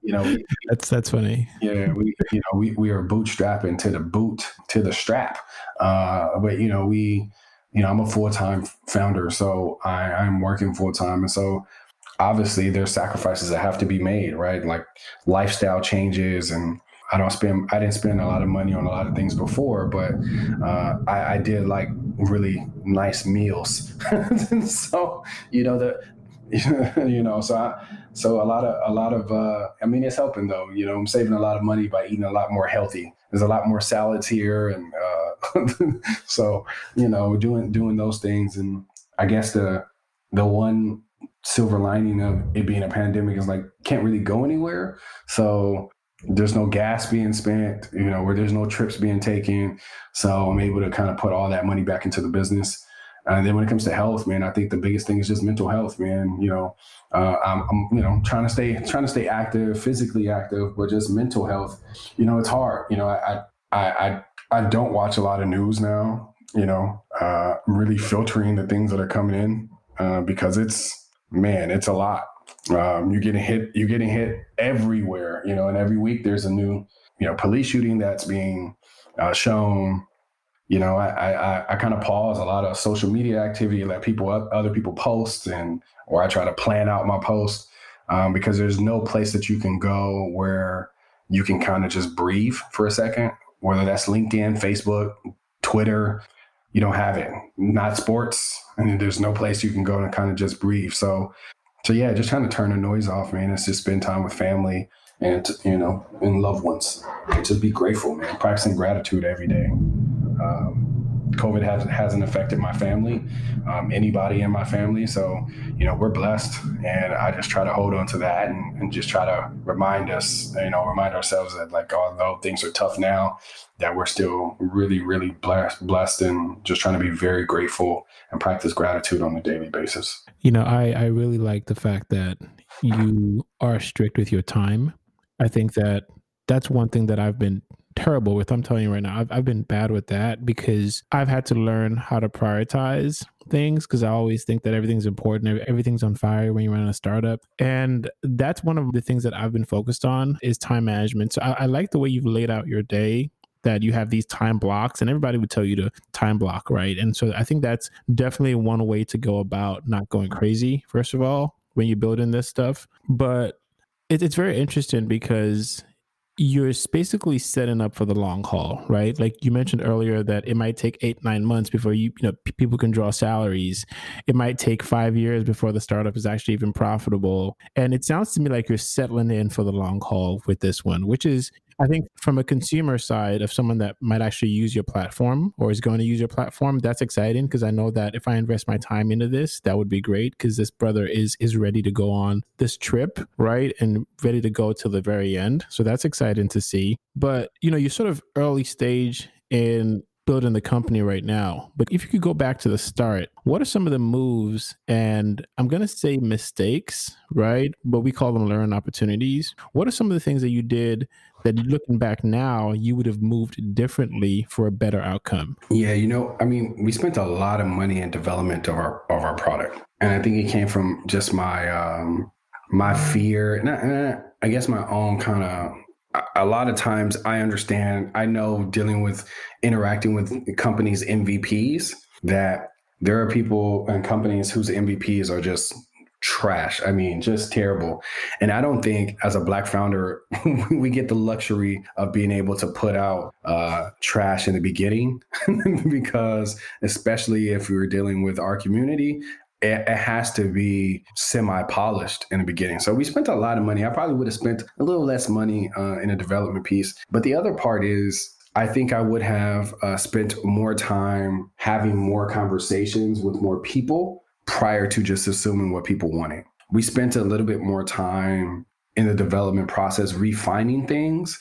you know, we, [LAUGHS] that's that's funny. Yeah, we you know we we are bootstrapping to the boot to the strap. Uh, but you know we, you know, I'm a full time founder, so I I'm working full time, and so obviously there's sacrifices that have to be made, right? Like lifestyle changes and I don't spend I didn't spend a lot of money on a lot of things before, but uh, I, I, did like really nice meals. [LAUGHS] so you know the [LAUGHS] you know so I, so a lot of a lot of uh, I mean it's helping though. You know I'm saving a lot of money by eating a lot more healthy. There's a lot more salads here, and uh, [LAUGHS] so you know doing doing those things. And I guess the the one silver lining of it being a pandemic is like can't really go anywhere. So there's no gas being spent, you know, where there's no trips being taken. So I'm able to kind of put all that money back into the business. And then when it comes to health, man, I think the biggest thing is just mental health, man. You know, uh, I'm, I'm, you know, trying to stay, trying to stay active, physically active, but just mental health. You know, it's hard. You know, I, I, I, I don't watch a lot of news now. You know, uh, really filtering the things that are coming in uh, because it's man, it's a lot. Um, you're getting hit. You're getting hit everywhere. You know, and every week there's a new, you know, police shooting that's being uh, shown. You know, I I, I kind of pause a lot of social media activity, let people other people post, and or I try to plan out my post um, because there's no place that you can go where you can kind of just breathe for a second. Whether that's LinkedIn, Facebook, Twitter, you don't have it. Not sports, and there's no place you can go and kind of just breathe. So, so yeah, just kind of turn the noise off, man. It's just spend time with family and you know and loved ones. And just be grateful, man. Practicing gratitude every day. Um, COVID has, hasn't affected my family, um, anybody in my family. So, you know, we're blessed. And I just try to hold on to that and, and just try to remind us, you know, remind ourselves that, like, although things are tough now, that we're still really, really blessed, blessed and just trying to be very grateful and practice gratitude on a daily basis. You know, I, I really like the fact that you are strict with your time. I think that that's one thing that I've been terrible with. I'm telling you right now, I've, I've been bad with that because I've had to learn how to prioritize things because I always think that everything's important, everything's on fire when you run a startup. And that's one of the things that I've been focused on is time management. So I, I like the way you've laid out your day that you have these time blocks and everybody would tell you to time block right and so i think that's definitely one way to go about not going crazy first of all when you build in this stuff but it, it's very interesting because you're basically setting up for the long haul, right? Like you mentioned earlier that it might take eight, nine months before you, you know, p- people can draw salaries. It might take five years before the startup is actually even profitable. And it sounds to me like you're settling in for the long haul with this one, which is I think from a consumer side of someone that might actually use your platform or is going to use your platform, that's exciting because I know that if I invest my time into this, that would be great because this brother is is ready to go on this trip, right? And ready to go to the very end. So that's exciting to see. But, you know, you're sort of early stage in building the company right now. But if you could go back to the start, what are some of the moves and I'm going to say mistakes, right? But we call them learn opportunities. What are some of the things that you did that looking back now, you would have moved differently for a better outcome? Yeah, you know, I mean, we spent a lot of money in development of our of our product. And I think it came from just my um my fear and I, I guess my own kind of a lot of times I understand, I know dealing with interacting with companies' MVPs that there are people and companies whose MVPs are just trash. I mean, just terrible. And I don't think as a black founder, [LAUGHS] we get the luxury of being able to put out uh, trash in the beginning [LAUGHS] because, especially if we were dealing with our community, it, it has to be semi polished in the beginning. So we spent a lot of money. I probably would have spent a little less money uh, in a development piece. But the other part is, I think I would have uh, spent more time having more conversations with more people prior to just assuming what people wanted. We spent a little bit more time in the development process refining things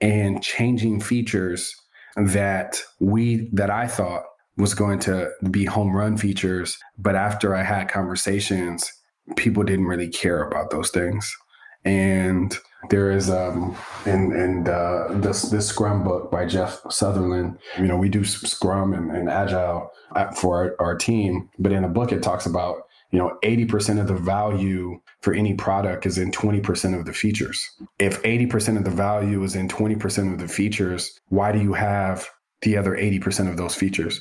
and changing features that we that I thought was going to be home run features. But after I had conversations, people didn't really care about those things. And there is um in in uh, this this Scrum book by Jeff Sutherland. You know, we do Scrum and, and Agile for our, our team, but in a book it talks about you know 80% of the value for any product is in 20% of the features. If 80% of the value is in 20% of the features, why do you have the other 80% of those features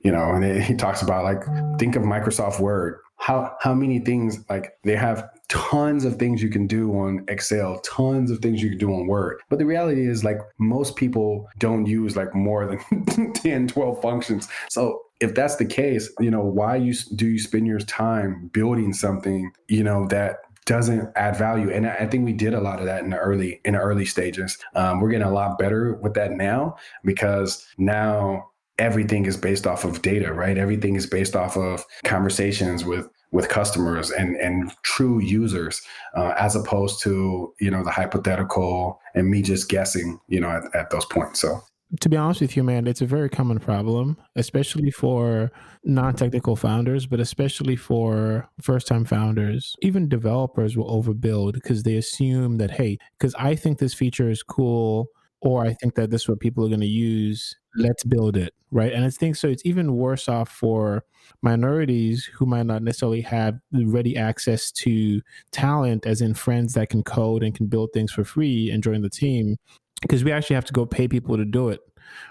you know and he talks about like think of microsoft word. How how many things like they have tons of things you can do on excel tons of things you can do on word. But the reality is like most people don't use like more than [LAUGHS] 10 12 functions. So if that's the case you know why you do you spend your time building something you know that doesn't add value. And I think we did a lot of that in the early in the early stages. Um, we're getting a lot better with that now because now everything is based off of data, right? Everything is based off of conversations with with customers and and true users, uh, as opposed to you know the hypothetical and me just guessing, you know, at, at those points. So to be honest with you, man, it's a very common problem, especially for non technical founders, but especially for first time founders. Even developers will overbuild because they assume that, hey, because I think this feature is cool, or I think that this is what people are going to use, let's build it. Right. And I think so, it's even worse off for minorities who might not necessarily have ready access to talent, as in friends that can code and can build things for free and join the team because we actually have to go pay people to do it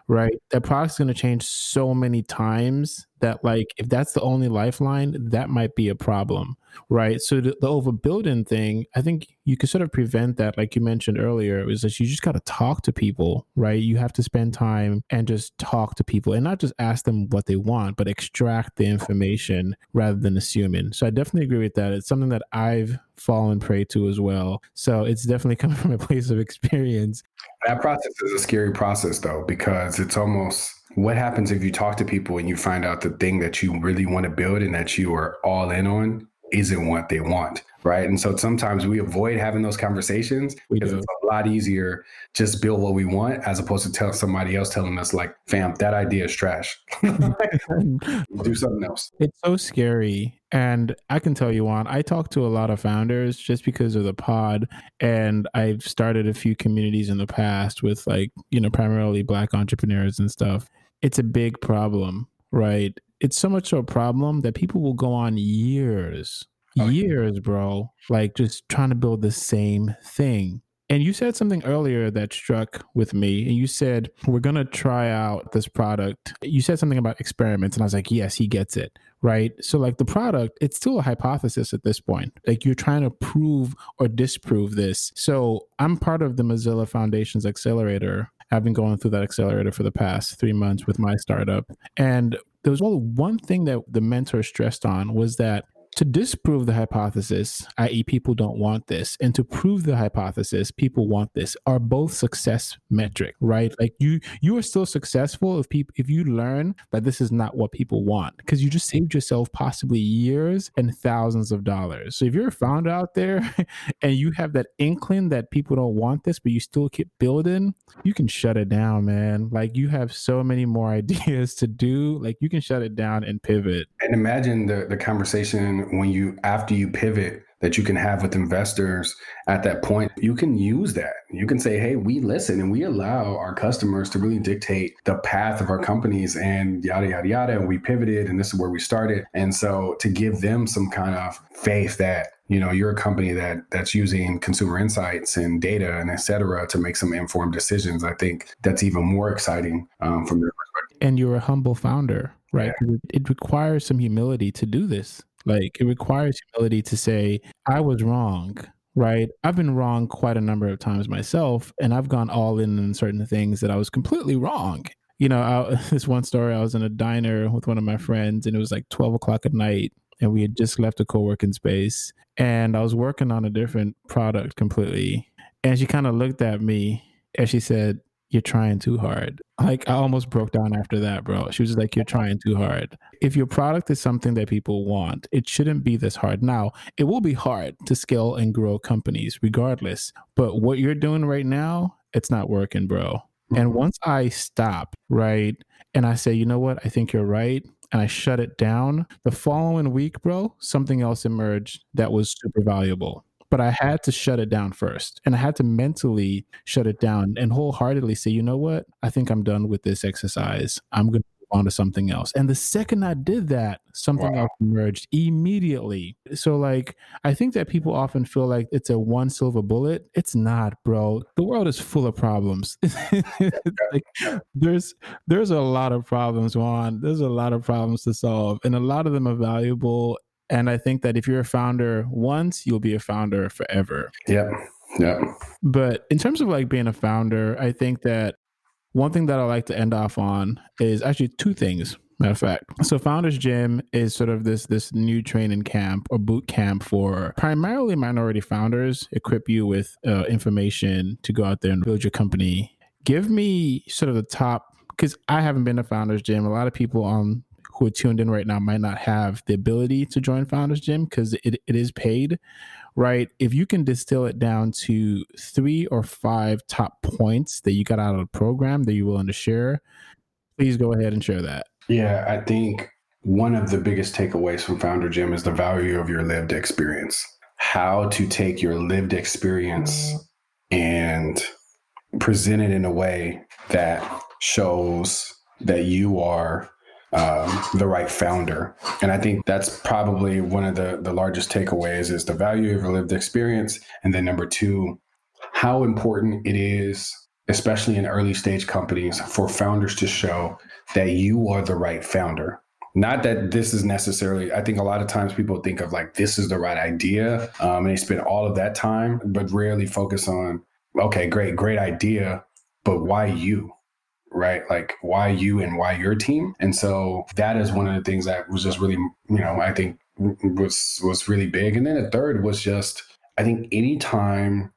right? That product's going to change so many times that like if that's the only lifeline that might be a problem right? So the, the overbuilding thing i think you can sort of prevent that like you mentioned earlier is that you just got to talk to people right? You have to spend time and just talk to people and not just ask them what they want but extract the information rather than assuming. So i definitely agree with that. It's something that i've fallen prey to as well. So it's definitely [LAUGHS] coming from a place of experience. That process is a scary process though because it's almost what happens if you talk to people and you find out the thing that you really want to build and that you are all in on isn't what they want right? And so sometimes we avoid having those conversations we because do. it's a lot easier just build what we want as opposed to tell somebody else telling us like fam that idea is trash. [LAUGHS] Do something else. It's so scary. And i can tell you Juan i talk to a lot of founders just because of the pod and i've started a few communities in the past with like you know primarily black entrepreneurs and stuff it's a big problem, right? It's so much of a problem that people will go on years, oh, years, bro, like just trying to build the same thing. And you said something earlier that struck with me. And you said, We're going to try out this product. You said something about experiments. And I was like, Yes, he gets it. Right. So, like the product, it's still a hypothesis at this point. Like you're trying to prove or disprove this. So, I'm part of the Mozilla Foundation's accelerator I've been going through that accelerator for the past three months with my startup. And there was only one thing that the mentor stressed on was that to disprove the hypothesis, i.e., people don't want this, and to prove the hypothesis, people want this, are both success metric, right? Like you, you are still successful if people, if you learn that this is not what people want, because you just saved yourself possibly years and thousands of dollars. So if you're a founder out there [LAUGHS] and you have that inkling that people don't want this, but you still keep building, you can shut it down, man. Like you have so many more [LAUGHS] ideas to do. Like you can shut it down and pivot. And imagine the the conversation when you after you pivot that you can have with investors at that point you can use that. You can say hey we listen and we allow our customers to really dictate the path of our companies and yada yada yada. And we pivoted and this is where we started. And so to give them some kind of faith that you know you're a company that that's using consumer insights and data and et cetera to make some informed decisions i think that's even more exciting um, from their perspective. And you're a humble founder right? Yeah. it requires some humility to do this like it requires humility to say, I was wrong, right? I've been wrong quite a number of times myself, and I've gone all in on certain things that I was completely wrong. You know, I, [LAUGHS] this one story, I was in a diner with one of my friends, and it was like 12 o'clock at night, and we had just left a co working space, and I was working on a different product completely. And she kind of looked at me and she said, you're trying too hard. Like I almost broke down after that, bro. She was like, you're trying too hard. If your product is something that people want, it shouldn't be this hard. Now, it will be hard to scale and grow companies regardless. But what you're doing right now, it's not working, bro. And mm-hmm. once I stop, right, and I say, you know what, I think you're right, and I shut it down, the following week, bro, something else emerged that was super valuable but I had to shut it down first. And I had to mentally shut it down and wholeheartedly say, you know what? I think I'm done with this exercise. I'm going to move on to something else. And the second I did that, something wow. else emerged immediately. So, like, I think that people often feel like it's a one silver bullet. It's not, bro. The world is full of problems. [LAUGHS] like, there's there's a lot of problems, Juan. There's a lot of problems to solve, and a lot of them are valuable and I think that if you're a founder once, you'll be a founder forever. Yeah. Yeah. But in terms of like being a founder, I think that one thing that I like to end off on is actually two things. Matter of fact, so Founders Gym is sort of this this new training camp or boot camp for primarily minority founders. Equip you with uh, information to go out there and build your company. Give me sort of the top because I haven't been to Founders Gym. A lot of people on who are tuned in right now might not have the ability to join Founders Gym because it, it is paid, right? If you can distill it down to three or five top points that you got out of the program that you're willing to share, please go ahead and share that. Yeah, I think one of the biggest takeaways from Founder Gym is the value of your lived experience. How to take your lived experience and present it in a way that shows that you are um, the right founder. And I think that's probably one of the, the largest takeaways is the value of your lived experience. And then number two, how important it is, especially in early stage companies, for founders to show that you are the right founder. Not that this is necessarily, I think a lot of times people think of like, this is the right idea. Um, and they spend all of that time, but rarely focus on, okay, great, great idea, but why you? Right? Like why you and why your team. And so that is one of the things that was just really, you know, I think was was really big. And then the third was just I think anytime,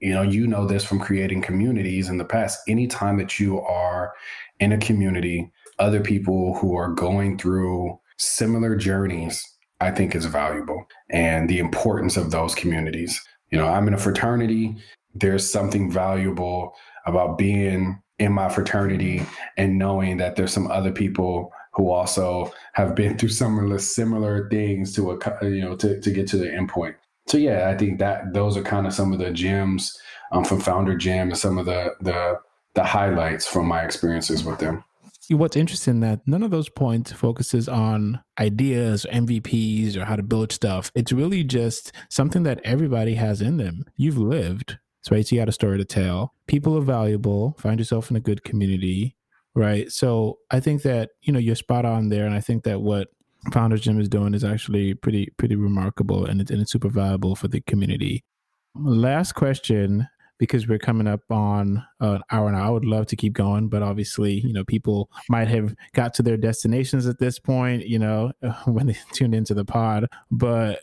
you know, you know this from creating communities in the past, anytime that you are in a community other people who are going through similar journeys, I think is valuable and the importance of those communities. You know, I'm in a fraternity. There's something valuable about being in my fraternity and knowing that there's some other people who also have been through similar similar things to a you know to, to get to the endpoint. So yeah, I think that those are kind of some of the gems um, from Founder Gym and some of the the the highlights from my experiences with them. What's interesting that none of those points focuses on ideas, or MVPs, or how to build stuff. It's really just something that everybody has in them. You've lived, right? So you got a story to tell. People are valuable. Find yourself in a good community, right? So I think that you know you're spot on there, and I think that what Founders Gym is doing is actually pretty pretty remarkable, and it's and it's super valuable for the community. Last question because we're coming up on an hour and I would love to keep going, but obviously, you know, people might have got to their destinations at this point, you know, [LAUGHS] when they tuned into the pod. But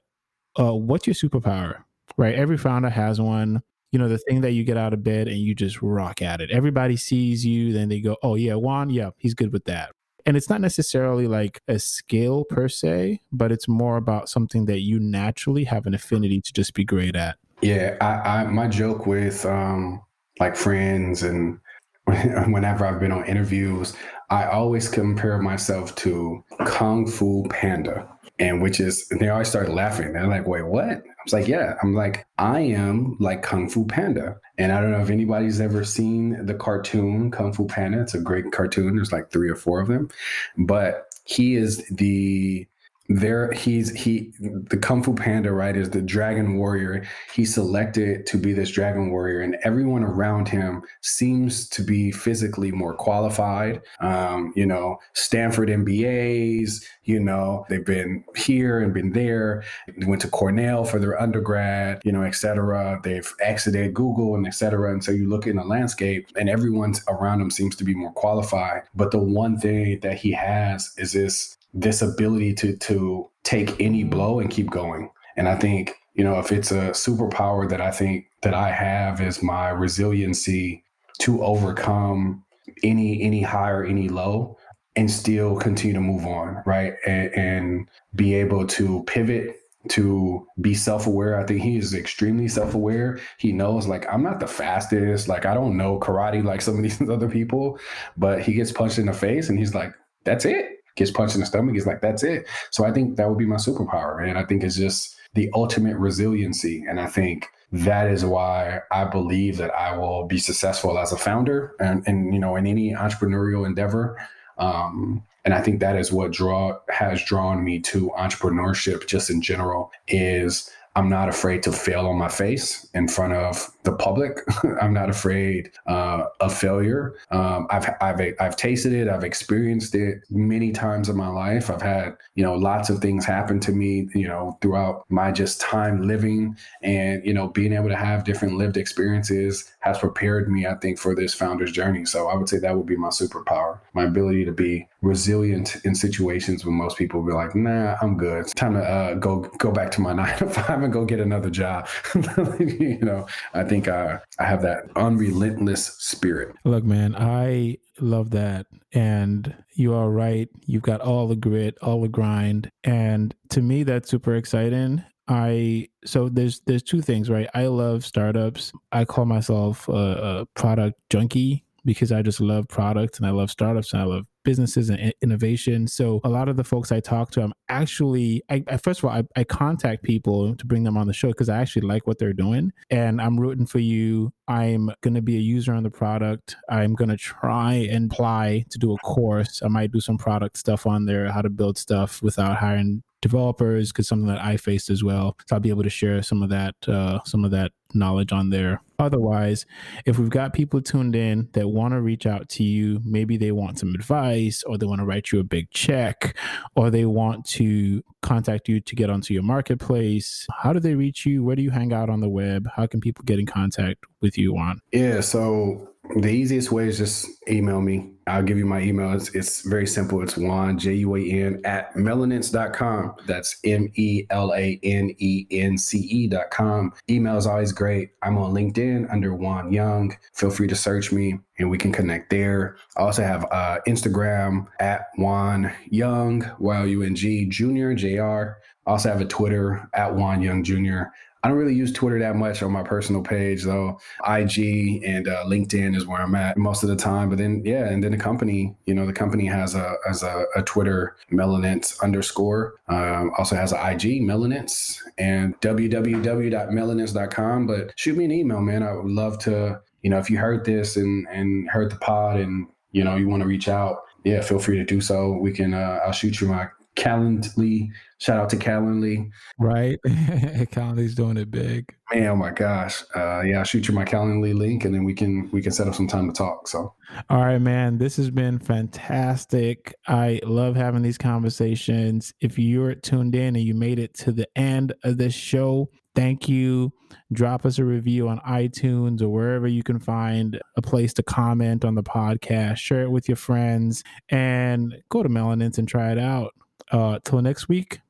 uh, what's your superpower? Right? Every founder has one you know, the thing that you get out of bed and you just rock at it. Everybody sees you, then they go, oh, yeah, Juan, yeah, he's good with that. And it's not necessarily like a skill per se, but it's more about something that you naturally have an affinity to just be great at. Yeah, I, I my joke with um, like friends and [LAUGHS] whenever I've been on interviews, I always compare myself to Kung Fu Panda and which is they always start laughing. They're like, "Wait, what?" I was like, "Yeah." I'm like, "I am like Kung Fu Panda," and I don't know if anybody's ever seen the cartoon Kung Fu Panda. It's a great cartoon. There's like three or four of them, but he is the there he's he the kung fu panda right is the dragon warrior. He's selected to be this dragon warrior and everyone around him seems to be physically more qualified. Um, you know stanford mbas you know they've been here and been there. They went to cornell for their undergrad you know etc they've exited google and etc and so you look in the landscape and everyone's around him seems to be more qualified. But the one thing that he has is this this ability to to take any blow and keep going. And I think, you know, if it's a superpower that I think that I have is my resiliency to overcome any any high or any low and still continue to move on, right? And, and be able to pivot to be self-aware. I think he is extremely self-aware. He knows like I'm not the fastest, like I don't know karate like some of these [LAUGHS] other people, but he gets punched in the face and he's like, that's it gets punched in the stomach, he's like, that's it. So I think that would be my superpower. And I think it's just the ultimate resiliency. And I think that is why I believe that I will be successful as a founder and, and you know, in any entrepreneurial endeavor. Um, and I think that is what draw has drawn me to entrepreneurship just in general is I'm not afraid to fail on my face in front of the public. [LAUGHS] I'm not afraid uh, of failure. Um, I've, I've, I've tasted it. I've experienced it many times in my life. I've had, you know, lots of things happen to me, you know, throughout my just time living and, you know, being able to have different lived experiences has prepared me, I think, for this founder's journey. So I would say that would be my superpower, my ability to be resilient in situations when most people would be like, nah, I'm good. It's time to uh, go, go back to my [LAUGHS] nine to five and go get another job. [LAUGHS] you know, I think I, I have that unrelentless spirit. Look, man, I love that. And you are right. You've got all the grit, all the grind. And to me, that's super exciting. I so there's there's two things, right? I love startups. I call myself a, a product junkie because I just love products and I love startups and I love businesses and innovation. So a lot of the folks I talk to, I'm actually, I, I first of all, I, I, contact people to bring them on the show because I actually like what they're doing and I'm rooting for you. I'm going to be a user on the product. I'm going to try and apply to do a course. I might do some product stuff on there, how to build stuff without hiring developers because something that I faced as well. So I'll be able to share some of that, uh, some of that knowledge on there. Otherwise, if we've got people tuned in that want to reach out to you, maybe they want some advice or they want to write you a big check or they want to contact you to get onto your marketplace, how do they reach you? Where do you hang out on the web? How can people get in contact with you on? Yeah, so The easiest way is just email me. I'll give you my email. It's, it's very simple. It's Juan, J U A N, at melanence.com. That's M E L A N E N C E.com. Email is always great. I'm on LinkedIn under Juan Young. Feel free to search me and we can connect there. I also have uh, Instagram at Juan Young, Y O U N G Junior, J R. I also have a Twitter at Juan Young Jr. I don't really use Twitter that much on my personal page, though. IG and uh, LinkedIn is where I'm at most of the time. But then, yeah, and then the company, you know, the company has a has a, a Twitter Melanence underscore. Um, also has an IG Melanence and www.melanence.com. But shoot me an email, man. I would love to, you know, if you heard this and and heard the pod and you know you want to reach out, yeah, feel free to do so. We can. Uh, I'll shoot you my Calendly. Shout out to Calendly. Right. [LAUGHS] Calendly's doing it big. Man, oh my gosh. Uh, yeah, I'll shoot you my Calendly link and then we can we can set up some time to talk. So all right, man. This has been fantastic. I love having these conversations. If you're tuned in and you made it to the end of this show, thank you. Drop us a review on iTunes or wherever you can find a place to comment on the podcast. Share it with your friends and go to Melanence and try it out. Uh, till next week.